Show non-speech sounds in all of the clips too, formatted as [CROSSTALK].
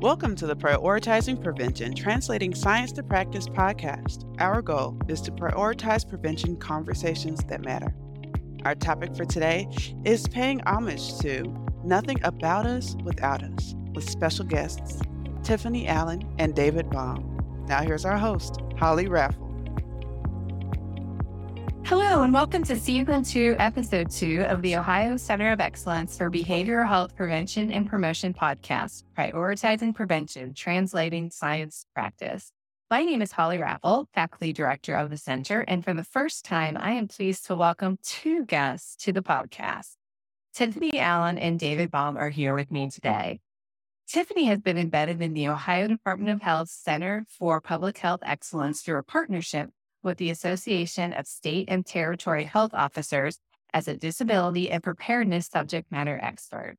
Welcome to the Prioritizing Prevention Translating Science to Practice podcast. Our goal is to prioritize prevention conversations that matter. Our topic for today is paying homage to Nothing About Us Without Us with special guests Tiffany Allen and David Baum. Now, here's our host, Holly Raffle. Hello, and welcome to Season 2, Episode 2 of the Ohio Center of Excellence for Behavioral Health Prevention and Promotion podcast, Prioritizing Prevention, Translating Science Practice. My name is Holly Raffle, Faculty Director of the Center, and for the first time, I am pleased to welcome two guests to the podcast. Tiffany Allen and David Baum are here with me today. Tiffany has been embedded in the Ohio Department of Health Center for Public Health Excellence through a partnership with the Association of State and Territory Health Officers as a disability and preparedness subject matter expert.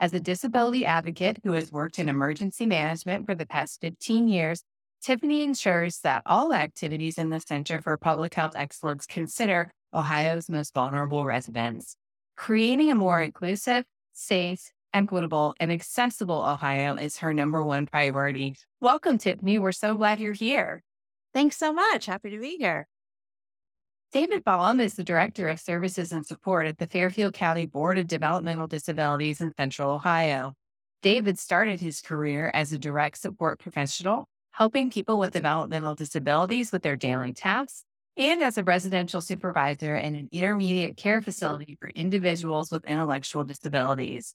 As a disability advocate who has worked in emergency management for the past 15 years, Tiffany ensures that all activities in the Center for Public Health Excellence consider Ohio's most vulnerable residents. Creating a more inclusive, safe, equitable, and accessible Ohio is her number one priority. Welcome, Tiffany. We're so glad you're here. Thanks so much. Happy to be here. David Baum is the Director of Services and Support at the Fairfield County Board of Developmental Disabilities in Central Ohio. David started his career as a direct support professional, helping people with developmental disabilities with their daily tasks, and as a residential supervisor in an intermediate care facility for individuals with intellectual disabilities.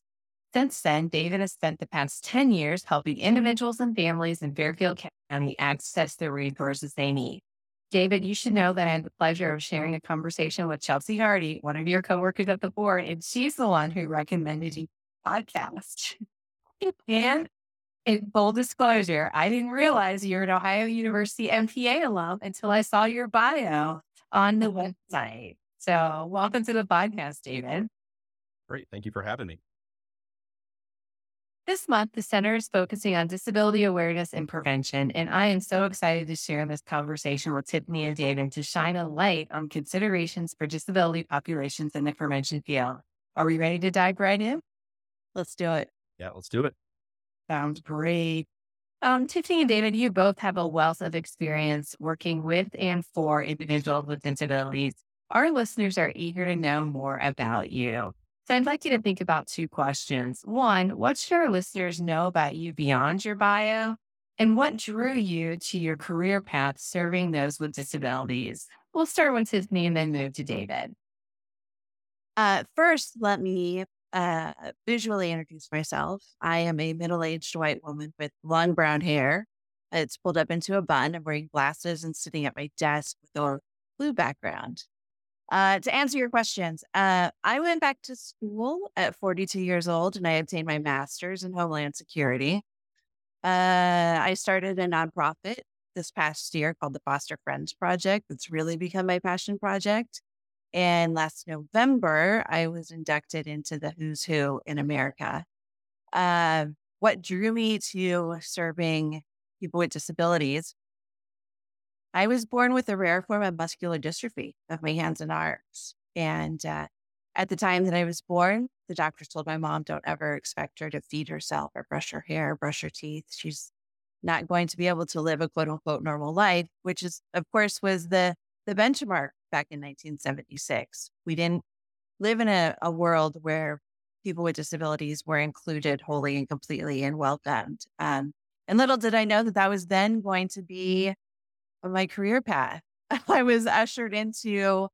Since then, David has spent the past 10 years helping mm-hmm. individuals and families in Fairfield County access the resources they need. David, you should know that I had the pleasure of sharing a conversation with Chelsea Hardy, one of your coworkers at the board, and she's the one who recommended you podcast. and in full disclosure, I didn't realize you're an Ohio University MPA alum until I saw your bio on the website. So, welcome to the podcast, David. Great. Thank you for having me. This month, the center is focusing on disability awareness and prevention, and I am so excited to share this conversation with Tiffany and David to shine a light on considerations for disability populations in the prevention field. Are we ready to dive right in? Let's do it. Yeah, let's do it. Sounds great. Um, Tiffany and David, you both have a wealth of experience working with and for individuals with disabilities. Our listeners are eager to know more about you. So I'd like you to think about two questions. One, what should our listeners know about you beyond your bio? And what drew you to your career path serving those with disabilities? We'll start with Tiffany and then move to David. Uh, first, let me uh, visually introduce myself. I am a middle aged white woman with long brown hair. It's pulled up into a bun. I'm wearing glasses and sitting at my desk with a blue background. Uh, to answer your questions, uh, I went back to school at 42 years old and I obtained my master's in Homeland Security. Uh, I started a nonprofit this past year called the Foster Friends Project. It's really become my passion project. And last November, I was inducted into the Who's Who in America. Uh, what drew me to serving people with disabilities I was born with a rare form of muscular dystrophy of my hands and arms. And uh, at the time that I was born, the doctors told my mom, don't ever expect her to feed herself or brush her hair, or brush her teeth. She's not going to be able to live a quote unquote normal life, which is, of course, was the, the benchmark back in 1976. We didn't live in a, a world where people with disabilities were included wholly and completely and welcomed. Um, and little did I know that that was then going to be my career path. [LAUGHS] I was ushered into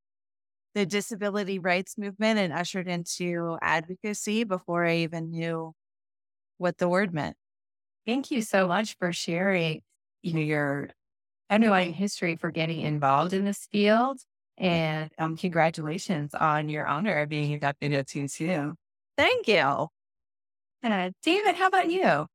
the disability rights movement and ushered into advocacy before I even knew what the word meant. Thank you so much for sharing you know, your underlying history for getting involved in this field. And um, congratulations on your honor of being inducted into TCU. Thank you. Uh, David, how about you?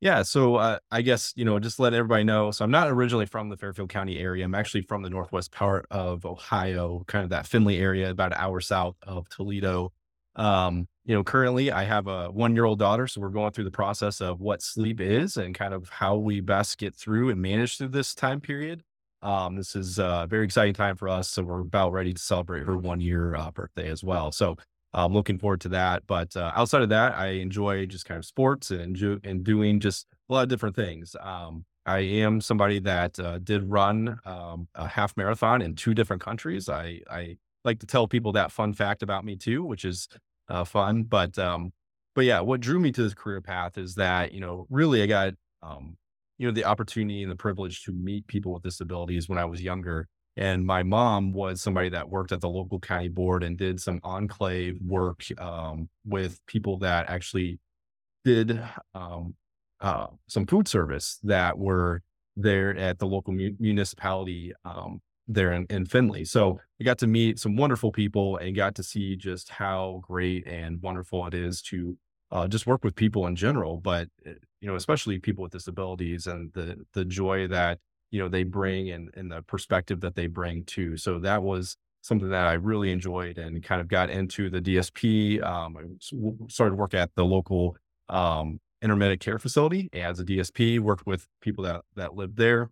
Yeah. So uh, I guess, you know, just let everybody know. So I'm not originally from the Fairfield County area. I'm actually from the northwest part of Ohio, kind of that Findlay area, about an hour south of Toledo. Um, you know, currently I have a one year old daughter. So we're going through the process of what sleep is and kind of how we best get through and manage through this time period. Um, this is a very exciting time for us. So we're about ready to celebrate her one year uh, birthday as well. So I'm looking forward to that. But uh, outside of that, I enjoy just kind of sports and and doing just a lot of different things. Um, I am somebody that uh, did run um, a half marathon in two different countries. I, I like to tell people that fun fact about me too, which is uh, fun. But um, but yeah, what drew me to this career path is that you know really I got um, you know the opportunity and the privilege to meet people with disabilities when I was younger. And my mom was somebody that worked at the local county board and did some enclave work um, with people that actually did um, uh, some food service that were there at the local mu- municipality um, there in, in Findlay. So I got to meet some wonderful people and got to see just how great and wonderful it is to uh, just work with people in general, but eh, you know, especially people with disabilities and the the joy that you know they bring and and the perspective that they bring too. So that was something that I really enjoyed and kind of got into the DSP. Um, I started work at the local um, intermediate care facility as a DSP, worked with people that, that lived there.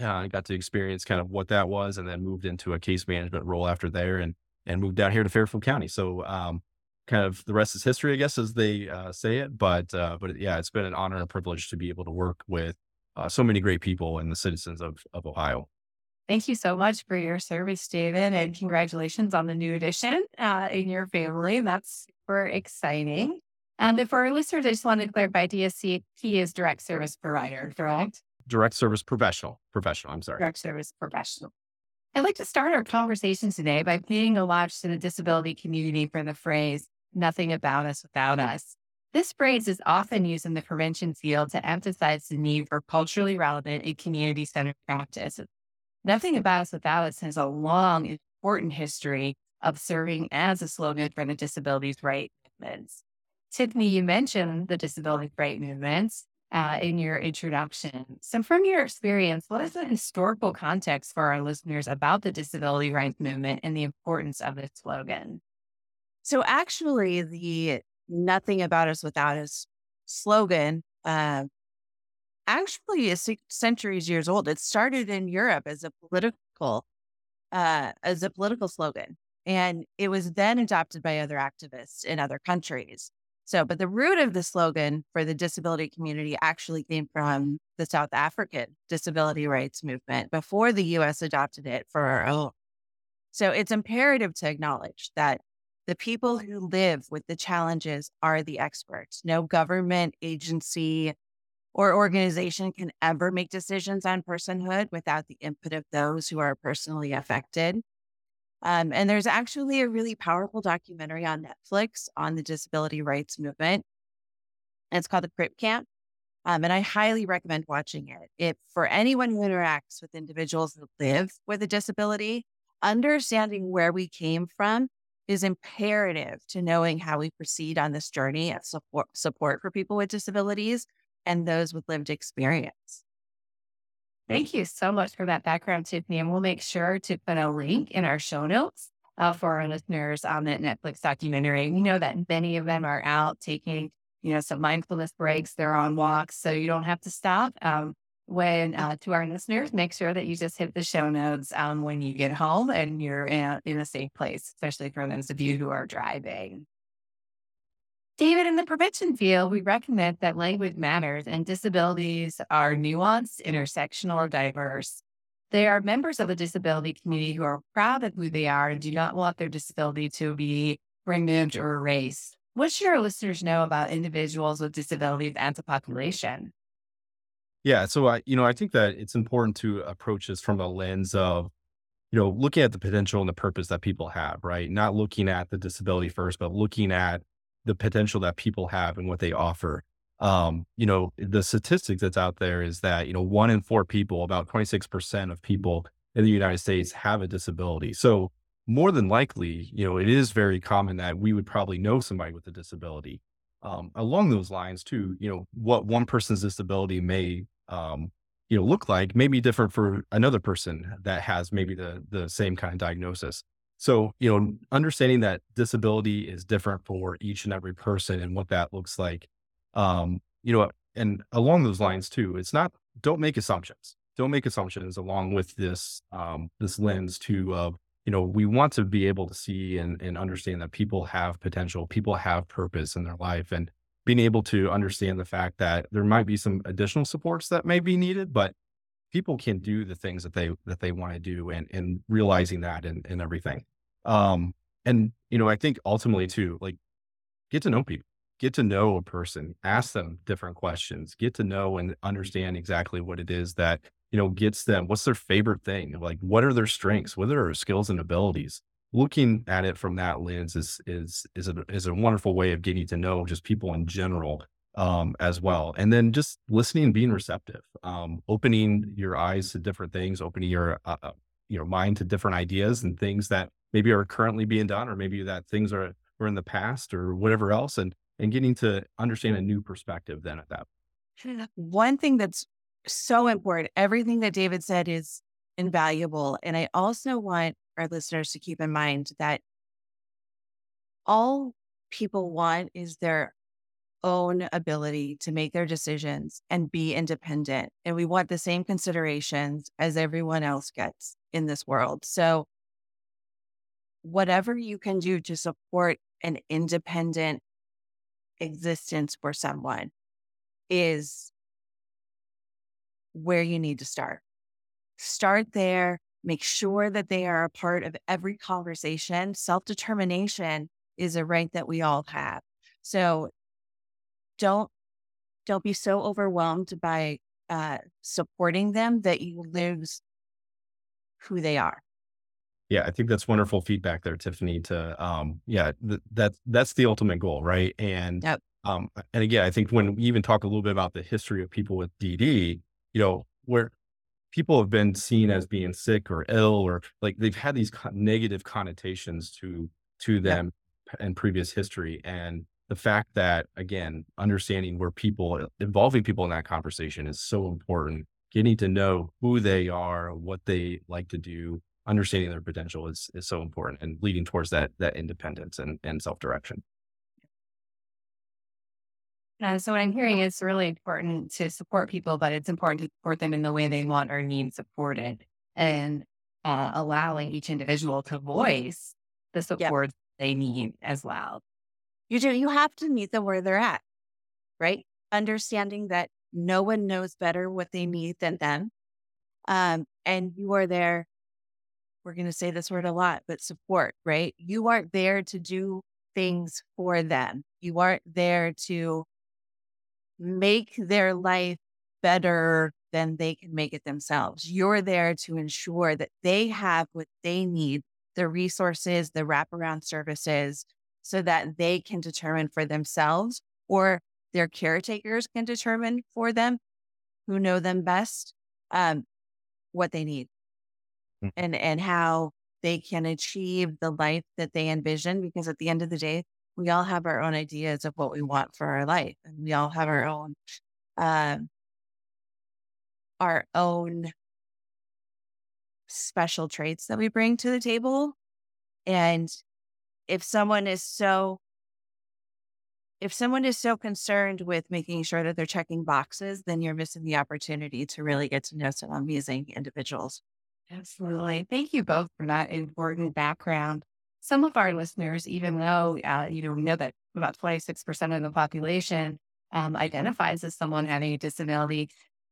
Uh, I got to experience kind of what that was and then moved into a case management role after there and, and moved down here to Fairfield County. So, um, kind of the rest is history, I guess, as they uh, say it. But, uh, but yeah, it's been an honor and a privilege to be able to work with uh, so many great people and the citizens of, of Ohio. Thank you so much for your service, David, and congratulations on the new addition uh, in your family. That's super exciting. And for our listeners, I just wanted to clarify DSP is direct service provider, correct? Direct service professional. Professional, I'm sorry. Direct service professional. I'd like to start our conversation today by paying homage to the disability community for the phrase, nothing about us without us. This phrase is often used in the prevention field to emphasize the need for culturally relevant and community centered practice. Nothing about us without us has a long, important history of serving as a slogan for the disabilities rights movements. Tiffany, you mentioned the disability rights movements uh, in your introduction. So, from your experience, what is the historical context for our listeners about the disability rights movement and the importance of its slogan? So, actually, the "Nothing About Us Without Us" slogan uh, actually is centuries years old. It started in Europe as a political uh, as a political slogan, and it was then adopted by other activists in other countries. So, but the root of the slogan for the disability community actually came from the South African disability rights movement before the US adopted it for our own. So, it's imperative to acknowledge that the people who live with the challenges are the experts. No government agency or organization can ever make decisions on personhood without the input of those who are personally affected. Um, and there's actually a really powerful documentary on Netflix on the disability rights movement. It's called The Crip Camp. Um, and I highly recommend watching it. If for anyone who interacts with individuals that live with a disability, understanding where we came from is imperative to knowing how we proceed on this journey of support, support for people with disabilities and those with lived experience. Thank you so much for that background, Tiffany. And we'll make sure to put a link in our show notes uh, for our listeners on that Netflix documentary. We know that many of them are out taking, you know, some mindfulness breaks. They're on walks, so you don't have to stop. Um, when uh, to our listeners, make sure that you just hit the show notes um, when you get home and you're in, in a safe place, especially for those of you who are driving. David, in the prevention field, we recommend that language matters and disabilities are nuanced, intersectional, or diverse. They are members of the disability community who are proud of who they are and do not want their disability to be removed or erased. What should our listeners know about individuals with disabilities as a population? Yeah, so I, you know, I think that it's important to approach this from a lens of, you know, looking at the potential and the purpose that people have, right? Not looking at the disability first, but looking at the potential that people have and what they offer. Um, you know, the statistics that's out there is that, you know, one in four people, about 26% of people in the United States have a disability. So more than likely, you know, it is very common that we would probably know somebody with a disability. Um, along those lines too, you know, what one person's disability may, um, you know, look like may be different for another person that has maybe the the same kind of diagnosis. So, you know, understanding that disability is different for each and every person and what that looks like. Um, you know, and along those lines too, it's not don't make assumptions. Don't make assumptions along with this um this lens to of you know, we want to be able to see and, and understand that people have potential, people have purpose in their life, and being able to understand the fact that there might be some additional supports that may be needed, but people can do the things that they that they want to do, and and realizing that and and everything. Um, and you know, I think ultimately too, like get to know people, get to know a person, ask them different questions, get to know and understand exactly what it is that you know, gets them, what's their favorite thing? Like, what are their strengths? What are their skills and abilities? Looking at it from that lens is, is, is a, is a wonderful way of getting to know just people in general um, as well. And then just listening being receptive, um, opening your eyes to different things, opening your, uh, uh your mind to different ideas and things that maybe are currently being done, or maybe that things are, are in the past or whatever else. And, and getting to understand a new perspective then at that. One thing that's so important. Everything that David said is invaluable. And I also want our listeners to keep in mind that all people want is their own ability to make their decisions and be independent. And we want the same considerations as everyone else gets in this world. So, whatever you can do to support an independent existence for someone is where you need to start. Start there. Make sure that they are a part of every conversation. Self determination is a right that we all have. So don't don't be so overwhelmed by uh, supporting them that you lose who they are. Yeah, I think that's wonderful feedback there, Tiffany. To um, yeah, th- that that's the ultimate goal, right? And yep. um, and again, I think when we even talk a little bit about the history of people with DD, you know, where people have been seen mm-hmm. as being sick or ill or like they've had these negative connotations to to them yeah. in previous history and the fact that again understanding where people uh, involving people in that conversation is so important. Getting to know who they are what they like to do understanding their potential is is so important and leading towards that that independence and, and self-direction uh, so what I'm hearing is really important to support people, but it's important to support them in the way they want or need supported and uh, allowing each individual to voice the support yep. they need as well. You do. You have to meet them where they're at, right? Understanding that no one knows better what they need than them. Um, and you are there. We're going to say this word a lot, but support, right? You aren't there to do things for them. You aren't there to make their life better than they can make it themselves. You're there to ensure that they have what they need, the resources, the wraparound services, so that they can determine for themselves or their caretakers can determine for them who know them best um, what they need mm-hmm. and and how they can achieve the life that they envision because at the end of the day we all have our own ideas of what we want for our life and we all have our own um, our own special traits that we bring to the table and if someone is so if someone is so concerned with making sure that they're checking boxes then you're missing the opportunity to really get to know some amazing individuals. Absolutely. Thank you both for that important background some of our listeners, even though, uh, you know, we know that about 26% of the population um, identifies as someone having a disability,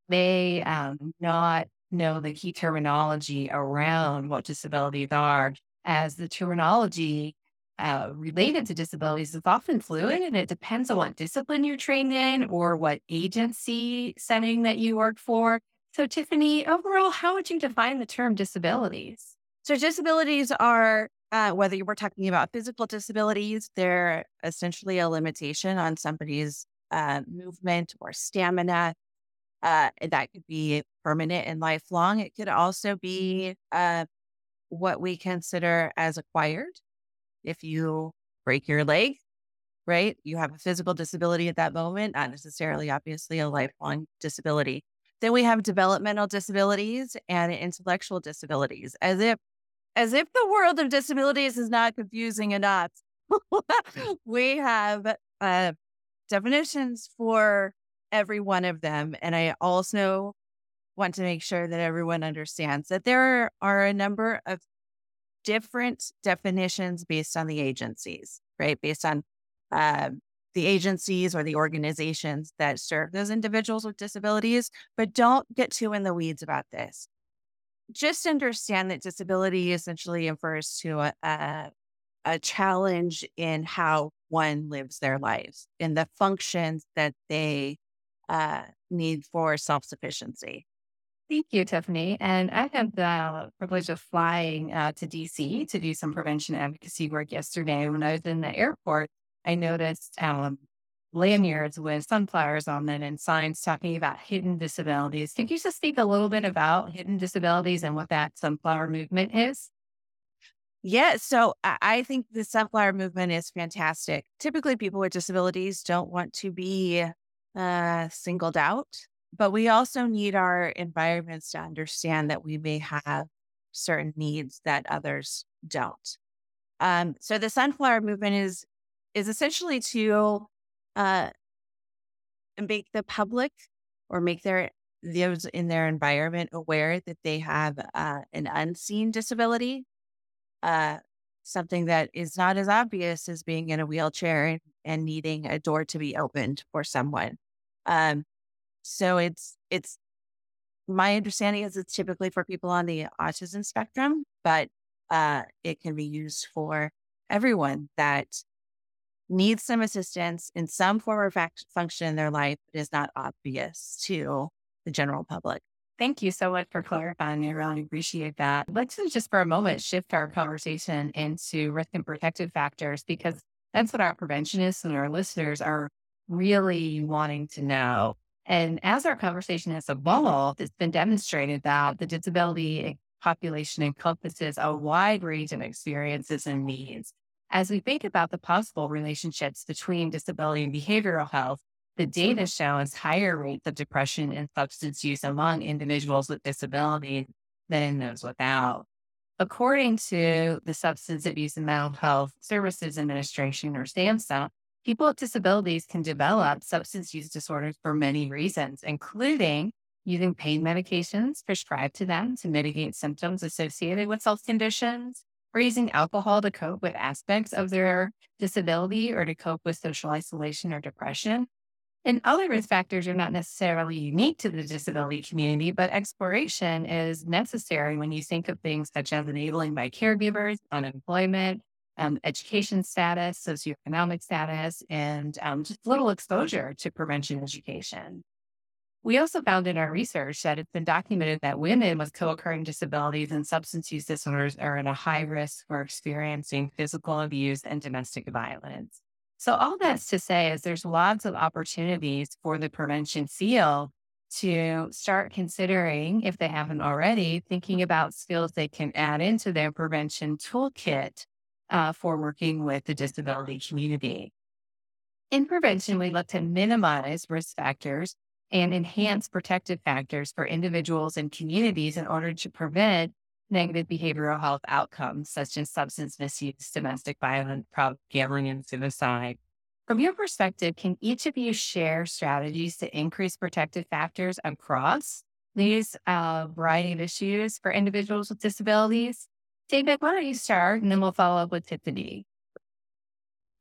may um, not know the key terminology around what disabilities are, as the terminology uh, related to disabilities is often fluid and it depends on what discipline you're trained in or what agency setting that you work for. So, Tiffany, overall, how would you define the term disabilities? So, disabilities are uh, whether you were talking about physical disabilities, they're essentially a limitation on somebody's uh, movement or stamina. Uh, that could be permanent and lifelong. It could also be uh, what we consider as acquired. If you break your leg, right, you have a physical disability at that moment, not necessarily, obviously, a lifelong disability. Then we have developmental disabilities and intellectual disabilities, as if as if the world of disabilities is not confusing enough, [LAUGHS] we have uh, definitions for every one of them. And I also want to make sure that everyone understands that there are a number of different definitions based on the agencies, right? Based on uh, the agencies or the organizations that serve those individuals with disabilities, but don't get too in the weeds about this. Just understand that disability essentially refers to a, a, a challenge in how one lives their lives, in the functions that they uh, need for self sufficiency. Thank you, Tiffany. And I had the privilege of flying uh, to DC to do some prevention advocacy work yesterday. When I was in the airport, I noticed um, lanyards with sunflowers on them and signs talking about hidden disabilities. Can you just speak a little bit about hidden disabilities and what that sunflower movement is? Yeah, so I think the sunflower movement is fantastic. Typically, people with disabilities don't want to be uh, singled out, but we also need our environments to understand that we may have certain needs that others don't. Um, so the sunflower movement is is essentially to uh, make the public or make their those in their environment aware that they have uh, an unseen disability, uh, something that is not as obvious as being in a wheelchair and, and needing a door to be opened for someone. Um, so it's it's my understanding is it's typically for people on the autism spectrum, but uh, it can be used for everyone that needs some assistance in some form or fact- function in their life but is not obvious to the general public. Thank you so much for clarifying. I really appreciate that. Let's just for a moment shift our conversation into risk and protective factors because that's what our preventionists and our listeners are really wanting to know. And as our conversation has evolved, it's been demonstrated that the disability population encompasses a wide range of experiences and needs. As we think about the possible relationships between disability and behavioral health, the data mm-hmm. shows higher rates of depression and substance use among individuals with disabilities than those without. According to the Substance Abuse and Mental Health Services Administration, or SAMHSA, people with disabilities can develop substance use disorders for many reasons, including using pain medications prescribed to them to mitigate symptoms associated with health conditions, or using alcohol to cope with aspects of their disability or to cope with social isolation or depression. And other risk factors are not necessarily unique to the disability community, but exploration is necessary when you think of things such as enabling by caregivers, unemployment, um, education status, socioeconomic status, and um, just little exposure to prevention education. We also found in our research that it's been documented that women with co occurring disabilities and substance use disorders are at a high risk for experiencing physical abuse and domestic violence. So, all that's to say is there's lots of opportunities for the prevention field to start considering, if they haven't already, thinking about skills they can add into their prevention toolkit uh, for working with the disability community. In prevention, we look to minimize risk factors and enhance protective factors for individuals and communities in order to prevent negative behavioral health outcomes such as substance misuse, domestic violence, gambling, and suicide. From your perspective, can each of you share strategies to increase protective factors across these uh, variety of issues for individuals with disabilities? David, why don't you start and then we'll follow up with Tiffany.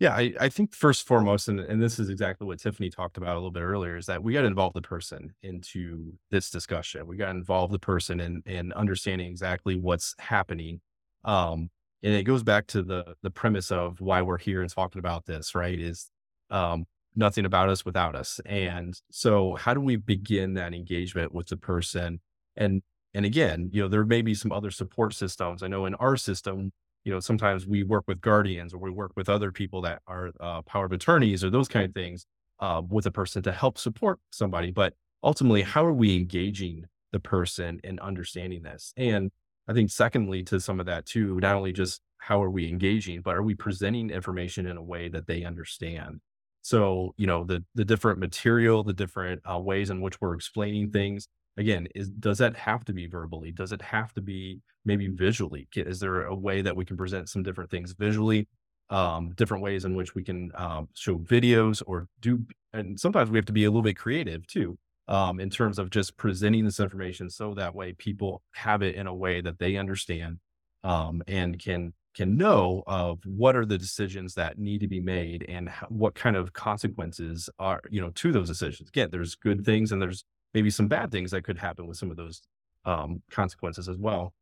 Yeah, I, I think first foremost, and, and this is exactly what Tiffany talked about a little bit earlier, is that we got to involve the person into this discussion. We got to involve the person in, in understanding exactly what's happening. Um, and it goes back to the the premise of why we're here and talking about this, right? Is um, nothing about us without us. And so how do we begin that engagement with the person? And and again, you know, there may be some other support systems. I know in our system, you know, sometimes we work with guardians or we work with other people that are uh, power of attorneys or those kind of things uh, with a person to help support somebody. But ultimately, how are we engaging the person in understanding this? And I think, secondly, to some of that too, not only just how are we engaging, but are we presenting information in a way that they understand? So, you know, the the different material, the different uh, ways in which we're explaining things, again is does that have to be verbally? Does it have to be maybe visually? Is there a way that we can present some different things visually um, different ways in which we can um, show videos or do and sometimes we have to be a little bit creative too um, in terms of just presenting this information so that way people have it in a way that they understand um, and can can know of what are the decisions that need to be made and what kind of consequences are you know to those decisions. Again there's good things and there's maybe some bad things that could happen with some of those um, consequences as well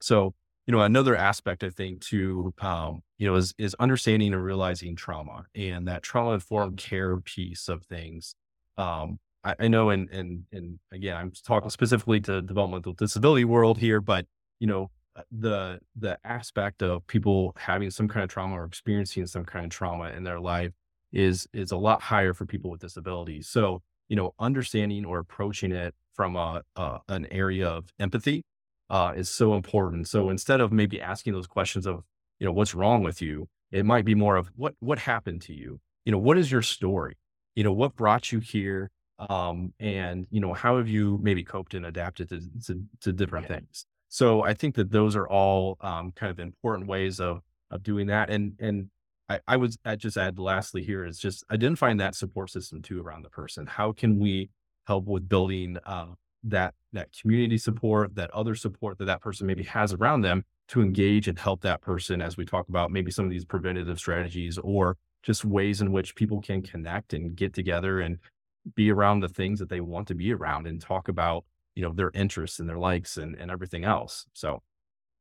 so you know another aspect i think to um, you know is is understanding and realizing trauma and that trauma informed care piece of things um, I, I know and and and again i'm talking specifically to developmental disability world here but you know uh, the the aspect of people having some kind of trauma or experiencing some kind of trauma in their life is is a lot higher for people with disabilities. So you know, understanding or approaching it from a, a an area of empathy uh, is so important. So instead of maybe asking those questions of you know what's wrong with you, it might be more of what what happened to you. You know, what is your story? You know, what brought you here? Um, and you know, how have you maybe coped and adapted to to, to different things? So I think that those are all um, kind of important ways of of doing that. And and I, I would I just add lastly here is just identifying that support system too around the person. How can we help with building uh, that that community support, that other support that that person maybe has around them to engage and help that person as we talk about maybe some of these preventative strategies or just ways in which people can connect and get together and be around the things that they want to be around and talk about you know their interests and their likes and, and everything else. So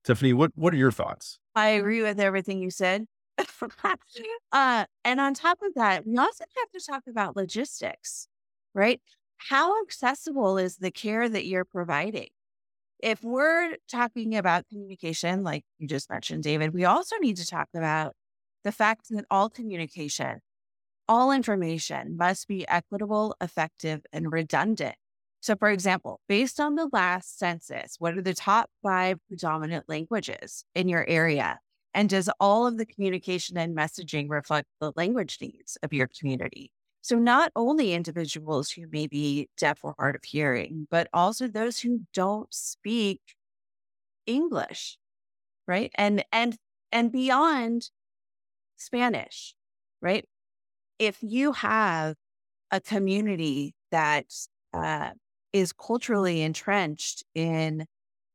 tiffany what what are your thoughts? I agree with everything you said [LAUGHS] uh, and on top of that we also have to talk about logistics right? How accessible is the care that you're providing? If we're talking about communication like you just mentioned david we also need to talk about the fact that all communication all information must be equitable effective and redundant. So, for example, based on the last census, what are the top five predominant languages in your area? And does all of the communication and messaging reflect the language needs of your community? So, not only individuals who may be deaf or hard of hearing, but also those who don't speak English, right? And and and beyond Spanish, right? If you have a community that uh, is culturally entrenched in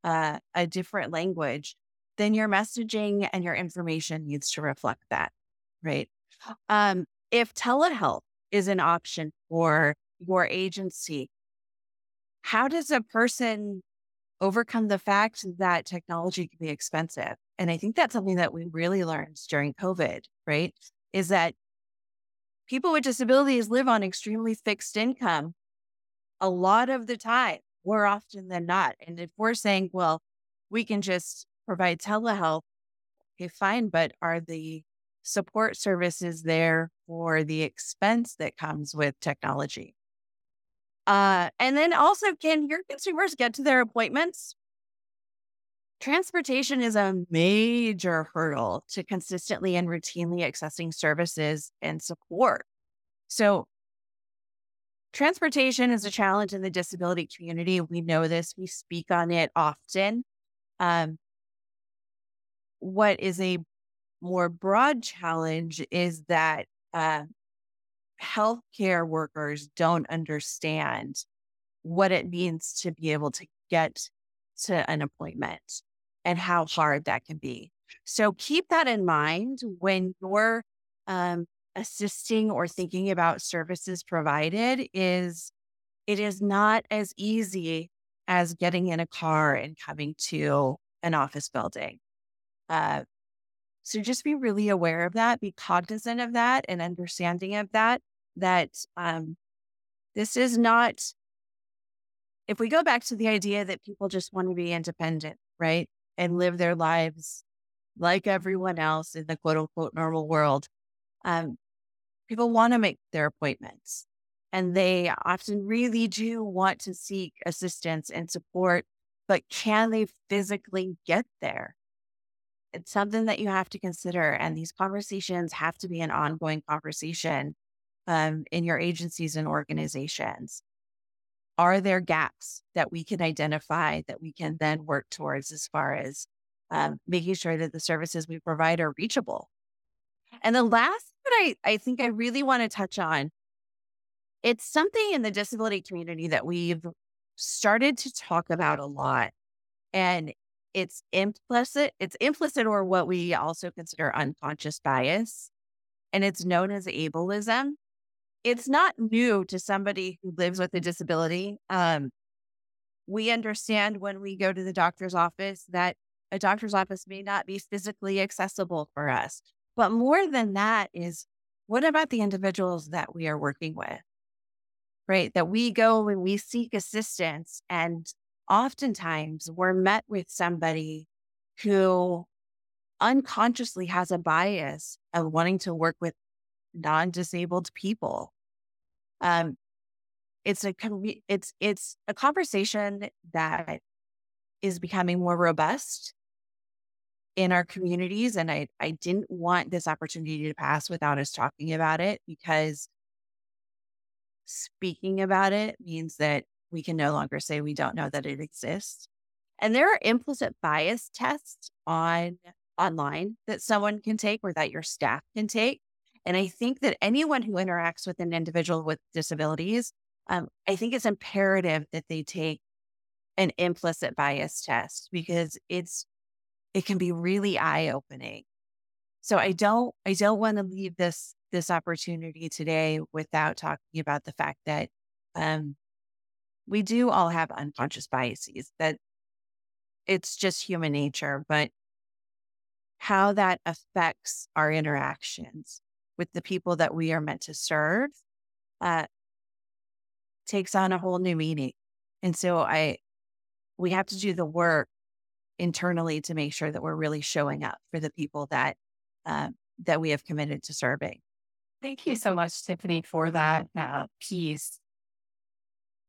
uh, a different language, then your messaging and your information needs to reflect that, right? Um, if telehealth is an option for your agency, how does a person overcome the fact that technology can be expensive? And I think that's something that we really learned during COVID, right? Is that people with disabilities live on extremely fixed income a lot of the time, more often than not. And if we're saying, well, we can just provide telehealth, okay, fine, but are the support services there for the expense that comes with technology? Uh, and then also, can your consumers get to their appointments? Transportation is a major hurdle to consistently and routinely accessing services and support. So, Transportation is a challenge in the disability community. We know this, we speak on it often. Um, what is a more broad challenge is that uh, healthcare workers don't understand what it means to be able to get to an appointment and how hard that can be. So keep that in mind when you're um, assisting or thinking about services provided is it is not as easy as getting in a car and coming to an office building. Uh, so just be really aware of that, be cognizant of that and understanding of that, that um, this is not, if we go back to the idea that people just want to be independent, right? And live their lives like everyone else in the quote unquote normal world. Um, people want to make their appointments and they often really do want to seek assistance and support, but can they physically get there? It's something that you have to consider. And these conversations have to be an ongoing conversation um, in your agencies and organizations. Are there gaps that we can identify that we can then work towards as far as um, making sure that the services we provide are reachable? And the last what I, I think I really want to touch on. It's something in the disability community that we've started to talk about a lot. And it's implicit, it's implicit or what we also consider unconscious bias, and it's known as ableism. It's not new to somebody who lives with a disability. Um, we understand when we go to the doctor's office that a doctor's office may not be physically accessible for us. But more than that is what about the individuals that we are working with? Right? That we go and we seek assistance, and oftentimes we're met with somebody who unconsciously has a bias of wanting to work with non disabled people. Um, it's a it's it's a conversation that is becoming more robust in our communities and I I didn't want this opportunity to pass without us talking about it because speaking about it means that we can no longer say we don't know that it exists. And there are implicit bias tests on online that someone can take or that your staff can take. And I think that anyone who interacts with an individual with disabilities um, I think it's imperative that they take an implicit bias test because it's it can be really eye opening. So I don't I don't want to leave this this opportunity today without talking about the fact that um, we do all have unconscious biases that it's just human nature, but how that affects our interactions with the people that we are meant to serve uh, takes on a whole new meaning. And so I, we have to do the work internally to make sure that we're really showing up for the people that, uh, that we have committed to serving. Thank you so much, Tiffany, for that uh, piece.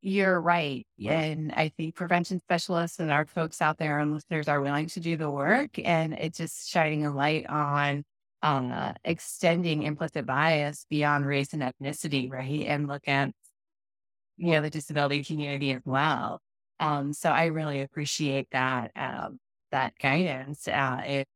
You're right. And I think prevention specialists and our folks out there and listeners are willing to do the work. And it's just shining a light on uh, extending implicit bias beyond race and ethnicity, right? And look at you know, the disability community as well. Um, so I really appreciate that, um, that guidance. Uh, it,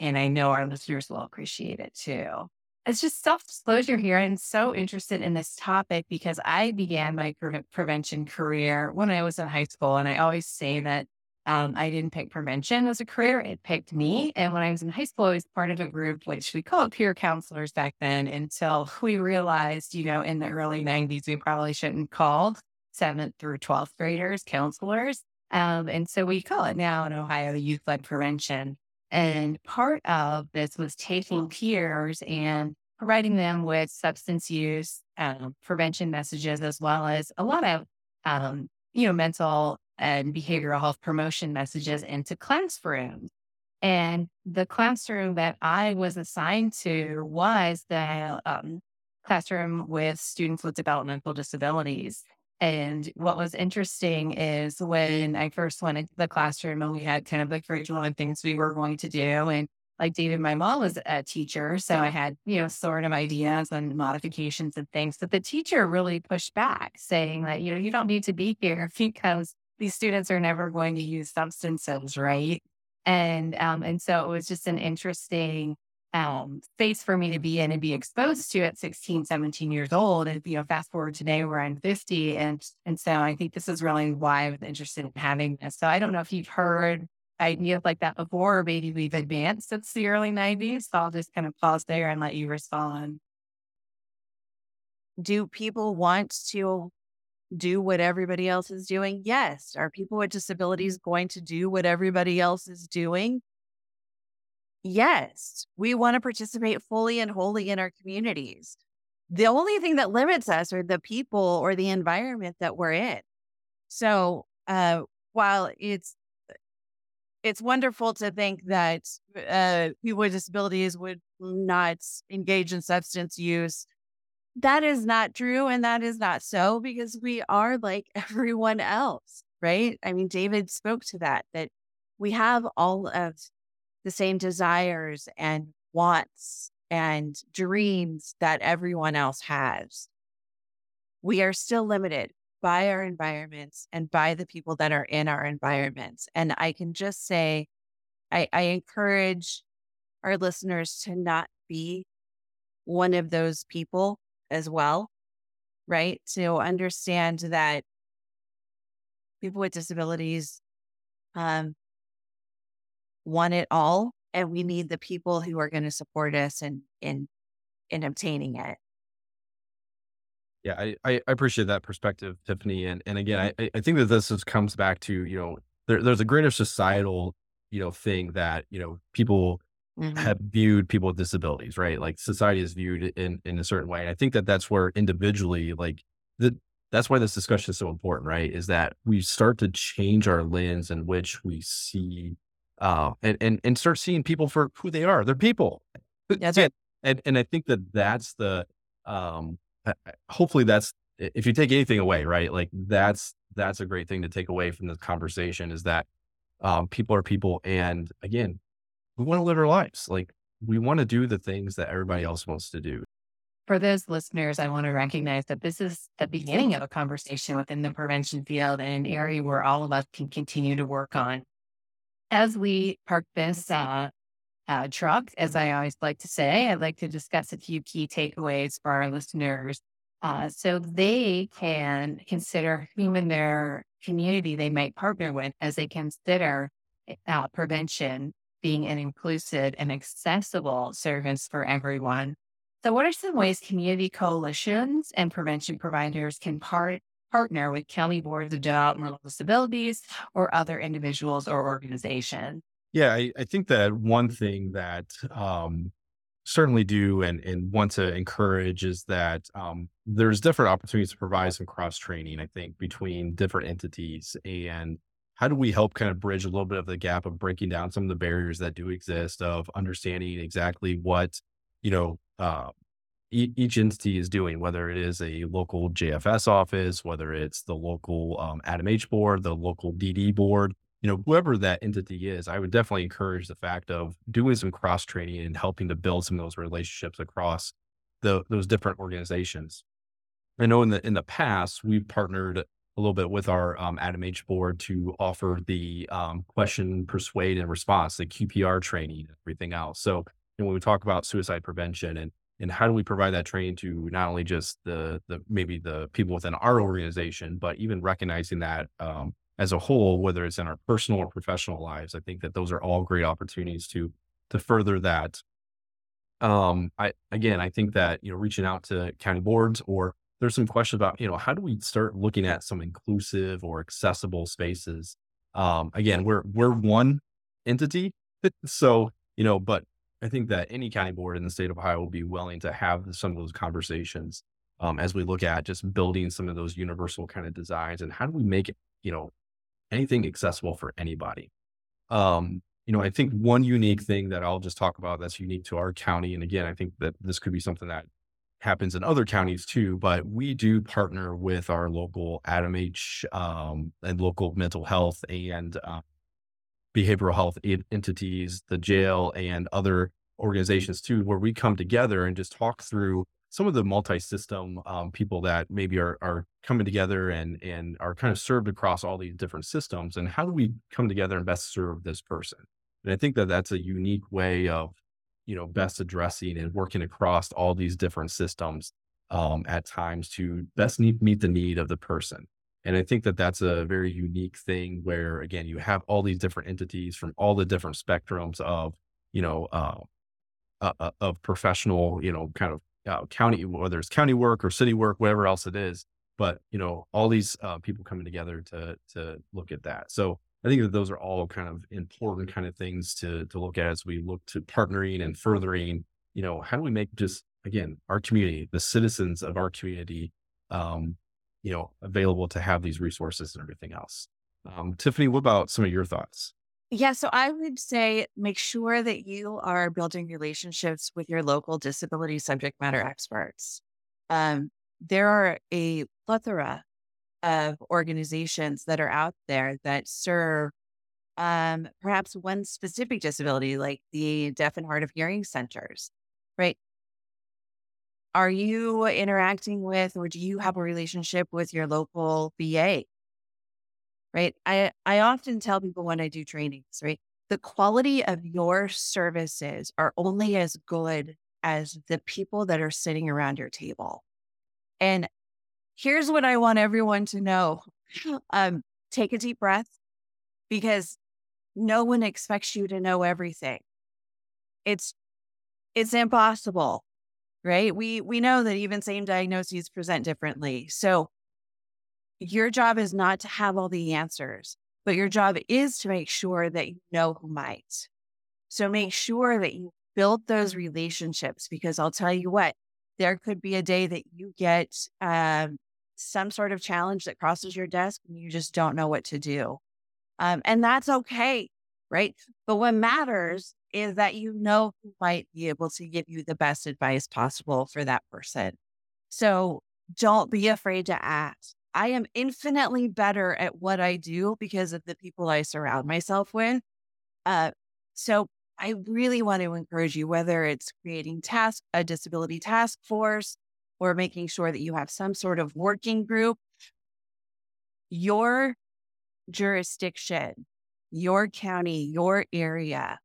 and I know our listeners will appreciate it too. It's just self disclosure here. I'm so interested in this topic because I began my pre- prevention career when I was in high school. And I always say that um, I didn't pick prevention as a career, it picked me. And when I was in high school, I was part of a group which we called peer counselors back then until we realized, you know, in the early 90s, we probably shouldn't call seventh through 12th graders counselors. Um, and so we call it now in Ohio youth led prevention. And part of this was taking peers and providing them with substance use um, prevention messages, as well as a lot of, um, you know, mental and behavioral health promotion messages into classrooms. And the classroom that I was assigned to was the um, classroom with students with developmental disabilities. And what was interesting is when I first went into the classroom and we had kind of the curriculum and things we were going to do. And like David, my mom was a teacher. So I had, you know, sort of ideas and modifications and things. But the teacher really pushed back, saying that, you know, you don't need to be here [LAUGHS] because these students are never going to use substances, right? And um, and so it was just an interesting um, space for me to be in and be exposed to at 16, 17 years old. And you know, fast forward today where I'm 50. And and so I think this is really why I was interested in having this. So I don't know if you've heard ideas like that before, or maybe we've advanced since the early 90s. So I'll just kind of pause there and let you respond. Do people want to do what everybody else is doing? Yes. Are people with disabilities going to do what everybody else is doing? Yes. We want to participate fully and wholly in our communities. The only thing that limits us are the people or the environment that we're in. So, uh, while it's it's wonderful to think that uh, people with disabilities would not engage in substance use that is not true and that is not so because we are like [LAUGHS] everyone else, right? I mean, David spoke to that, that we have all of the same desires and wants and dreams that everyone else has. We are still limited by our environments and by the people that are in our environments. And I can just say, I, I encourage our listeners to not be one of those people as well, right? To understand that people with disabilities, um, want it all, and we need the people who are going to support us in in in obtaining it. Yeah, I, I appreciate that perspective, Tiffany. And and again, I, I think that this is, comes back to, you know, there, there's a greater societal, you know, thing that, you know, people mm-hmm. have viewed people with disabilities, right? Like society is viewed in, in a certain way. And I think that that's where individually, like the, that's why this discussion is so important, right? Is that we start to change our lens in which we see, uh, and, and, and start seeing people for who they are. They're people. That's right. And, and I think that that's the, um, hopefully that's if you take anything away, right? Like that's that's a great thing to take away from this conversation is that um, people are people, and again, we want to live our lives. Like we want to do the things that everybody else wants to do. For those listeners, I want to recognize that this is the beginning of a conversation within the prevention field and an area where all of us can continue to work on. As we park this uh, uh, truck, as I always like to say. I'd like to discuss a few key takeaways for our listeners uh, so they can consider whom in their community they might partner with as they consider uh, prevention being an inclusive and accessible service for everyone. So, what are some ways community coalitions and prevention providers can part, partner with county boards of developmental disabilities or other individuals or organizations? Yeah, I, I think that one thing that um, certainly do and, and want to encourage is that um, there's different opportunities to provide some cross training, I think, between different entities. And how do we help kind of bridge a little bit of the gap of breaking down some of the barriers that do exist of understanding exactly what, you know, uh, each entity is doing, whether it is a local JFS office, whether it's the local um, ADAMH board, the local DD board, you know, whoever that entity is, I would definitely encourage the fact of doing some cross training and helping to build some of those relationships across the, those different organizations. I know in the in the past we've partnered a little bit with our um, ADAMH board to offer the um, question, persuade, and response, the QPR training, and everything else. So know, when we talk about suicide prevention and and how do we provide that training to not only just the the maybe the people within our organization, but even recognizing that um, as a whole, whether it's in our personal or professional lives. I think that those are all great opportunities to to further that. Um, I again, I think that you know, reaching out to county boards or there's some questions about you know how do we start looking at some inclusive or accessible spaces. Um, again, we're we're one entity, [LAUGHS] so you know, but I think that any county board in the state of Ohio will be willing to have some of those conversations um, as we look at just building some of those universal kind of designs and how do we make it, you know, anything accessible for anybody. Um, you know, I think one unique thing that I'll just talk about that's unique to our county, and again, I think that this could be something that happens in other counties too, but we do partner with our local ADAMH um, and local mental health and uh, behavioral health entities, the jail, and other organizations too, where we come together and just talk through some of the multi-system um, people that maybe are are coming together and and are kind of served across all these different systems and how do we come together and best serve this person? And i think that that's a unique way of you know best addressing and working across all these different systems um, at times to best meet, meet the need of the person and i think that that's a very unique thing where again you have all these different entities from all the different spectrums of you know uh, uh, uh of professional you know kind of uh, county, whether it's county work or city work, whatever else it is. But you know, all these uh, people coming together to to look at that. So I think that those are all kind of important kind of things to to look at as we look to partnering and furthering. You know, how do we make just again our community, the citizens of our community, um, you know, available to have these resources and everything else. Um, Tiffany, what about some of your thoughts? Yeah, so I would say make sure that you are building relationships with your local disability subject matter experts. Um, there are a plethora of organizations that are out there that serve um, perhaps one specific disability, like the deaf and hard of hearing centers, right? Are you interacting with, or do you have a relationship with your local VA? right? I, I often tell people when I do trainings, right? The quality of your services are only as good as the people that are sitting around your table. And here's what I want everyone to know [GASPS] um, take a deep breath because no one expects you to know everything. It's it's impossible, right? We we know that even same diagnoses present differently. So your job is not to have all the answers, but your job is to make sure that you know who might. So make sure that you build those relationships because I'll tell you what, there could be a day that you get um, some sort of challenge that crosses your desk and you just don't know what to do. Um, and that's okay, right? But what matters is that you know who might be able to give you the best advice possible for that person. So don't be afraid to ask. I am infinitely better at what I do because of the people I surround myself with. Uh, so I really want to encourage you, whether it's creating task, a disability task force, or making sure that you have some sort of working group, your jurisdiction, your county, your area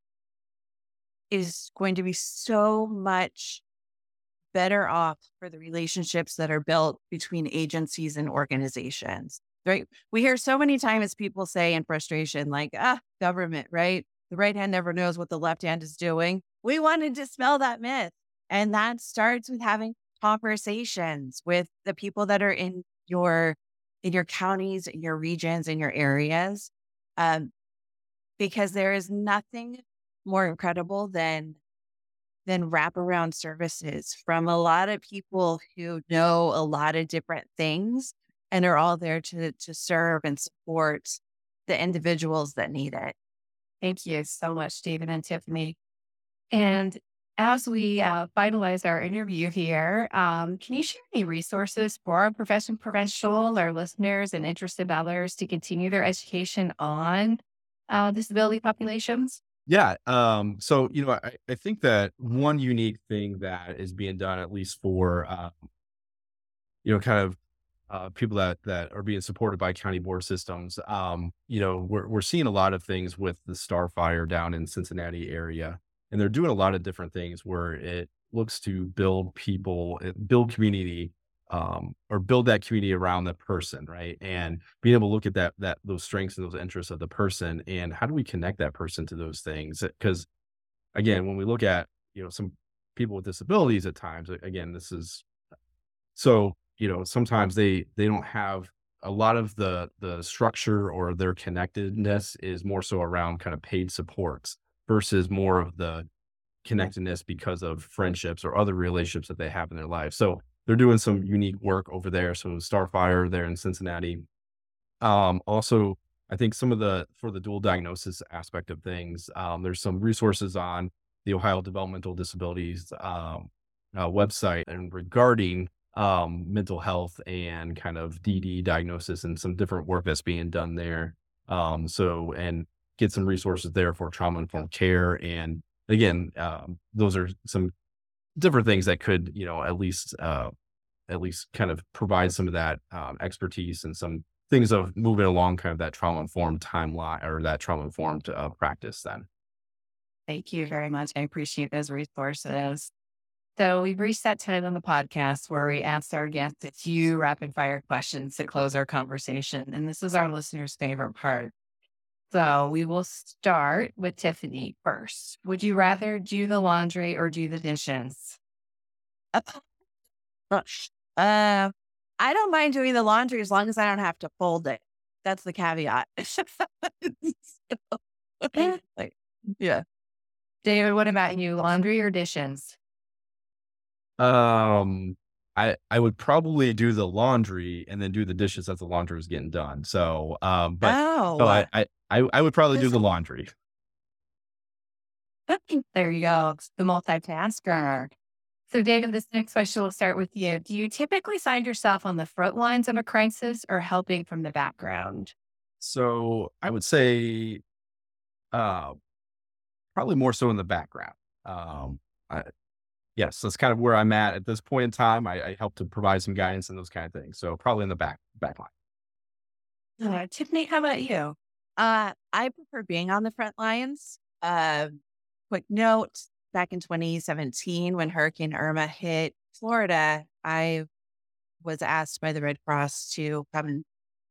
is going to be so much better off for the relationships that are built between agencies and organizations. Right. We hear so many times people say in frustration, like, ah, government, right? The right hand never knows what the left hand is doing. We want to dispel that myth. And that starts with having conversations with the people that are in your in your counties, in your regions, in your areas. Um, because there is nothing more incredible than than wraparound services from a lot of people who know a lot of different things and are all there to to serve and support the individuals that need it. Thank you so much, David and Tiffany. And as we uh, finalize our interview here, um, can you share any resources for our profession professional, our listeners, and interested others to continue their education on uh, disability populations? Yeah. Um, so, you know, I, I, think that one unique thing that is being done, at least for, um, you know, kind of uh, people that that are being supported by county board systems, um, you know, we're we're seeing a lot of things with the Starfire down in Cincinnati area and they're doing a lot of different things where it looks to build people, eh, build community, um, or build that community around the person, right? And being able to look at that that those strengths and those interests of the person, and how do we connect that person to those things? Because again, when we look at you know some people with disabilities at times, again, this is so you know sometimes they they don't have a lot of the the structure or their connectedness is more so around kind of paid supports versus more of the connectedness because of friendships or other relationships that they have in their life. So they're doing some unique work over there. So Starfire there in Cincinnati. Um, also, I think some of the for the dual diagnosis aspect of things, um, there's some resources on the Ohio Developmental Disabilities um, uh, website and regarding um, mental health and kind of DD diagnosis and some different work that's being done there. Um, so and get some resources there for trauma informed care. And again, um, those are some different things that could, you know, at least, uh, at least kind of provide some of that um, expertise and some things of moving along kind of that trauma informed timeline or that trauma informed uh, practice then. Thank you very much. I appreciate those resources. So we've reached that time on the podcast where we ask our guests a few rapid fire questions to close our conversation. And this is our listeners' favorite part. So we will start with Tiffany first. Would you rather do the laundry or do the dishes? Uh, uh, I don't mind doing the laundry as long as I don't have to fold it. That's the caveat. [LAUGHS] like, yeah. David, what about you? Laundry or dishes? Um, I I would probably do the laundry and then do the dishes as the laundry was getting done. So, um, but oh, so I, I I would probably do the laundry. There you go. the multitasker. So, David, this next question will start with you. Do you typically find yourself on the front lines of a crisis or helping from the background? So, I would say, uh, probably more so in the background. Um, I, yes, that's kind of where I'm at at this point in time. I, I help to provide some guidance and those kind of things. So probably in the back back line. Uh, Tiffany, how about you? Uh, I prefer being on the front lines. Uh, quick note: back in 2017, when Hurricane Irma hit Florida, I was asked by the Red Cross to come and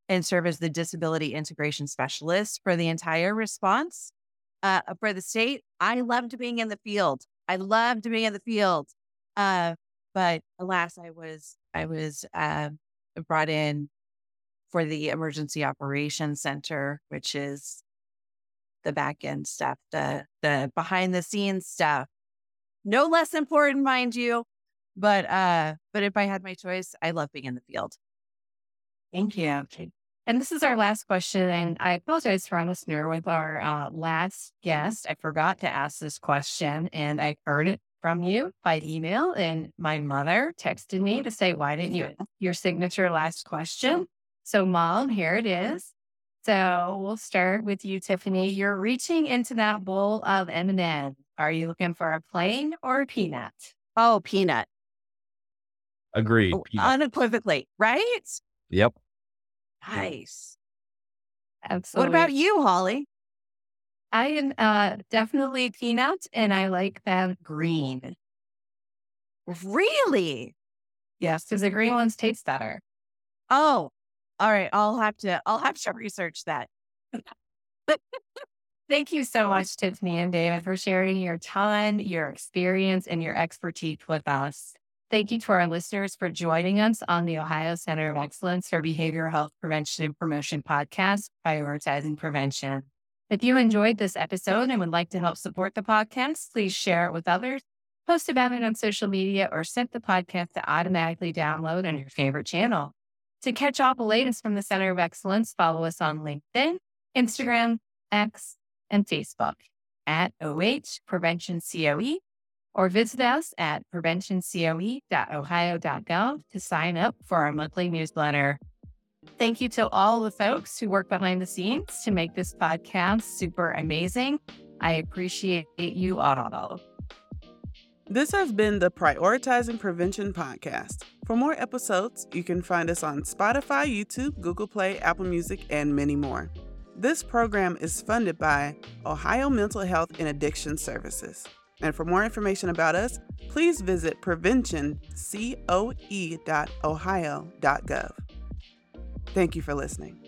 and serve as the disability integration specialist for the entire response uh, for the state. I loved being in the field. I loved being in the field. Uh, but alas, I was I was uh, brought in for the emergency operations center, which is the back end stuff, the the behind the scenes stuff. No less important, mind you. But uh, but if I had my choice, I love being in the field. Thank you. And this is our last question. And I apologize for our listener with our uh, last guest. I forgot to ask this question and I heard it from you by email. And my mother texted me to say, why didn't you [LAUGHS] your signature last question? So mom, here it is. So we'll start with you, Tiffany. You're reaching into that bowl of M&M. Are you looking for a plain or a peanut? Oh, peanut. Agreed. Oh, Peanut. unequivocally, right? Yep. Nice. Absolutely. What about you, Holly? I am uh, definitely peanut, and I like that green. Really? Yes, because the green ones taste better. Oh, all right. I'll have to. I'll have to research that. [LAUGHS] Thank you so much, Tiffany and David, for sharing your time, your experience, and your expertise with us. Thank you to our listeners for joining us on the Ohio Center of Excellence for Behavioral Health Prevention and Promotion podcast, Prioritizing Prevention. If you enjoyed this episode and would like to help support the podcast, please share it with others, post about it on social media, or set the podcast to automatically download on your favorite channel. To catch all the latest from the Center of Excellence, follow us on LinkedIn, Instagram, X, and Facebook at OH Prevention COE or visit us at preventioncoe.ohio.gov to sign up for our monthly newsletter. Thank you to all the folks who work behind the scenes to make this podcast super amazing. I appreciate you all. This has been the Prioritizing Prevention podcast. For more episodes, you can find us on Spotify, YouTube, Google Play, Apple Music, and many more. This program is funded by Ohio Mental Health and Addiction Services. And for more information about us, please visit preventioncoe.ohio.gov. Thank you for listening.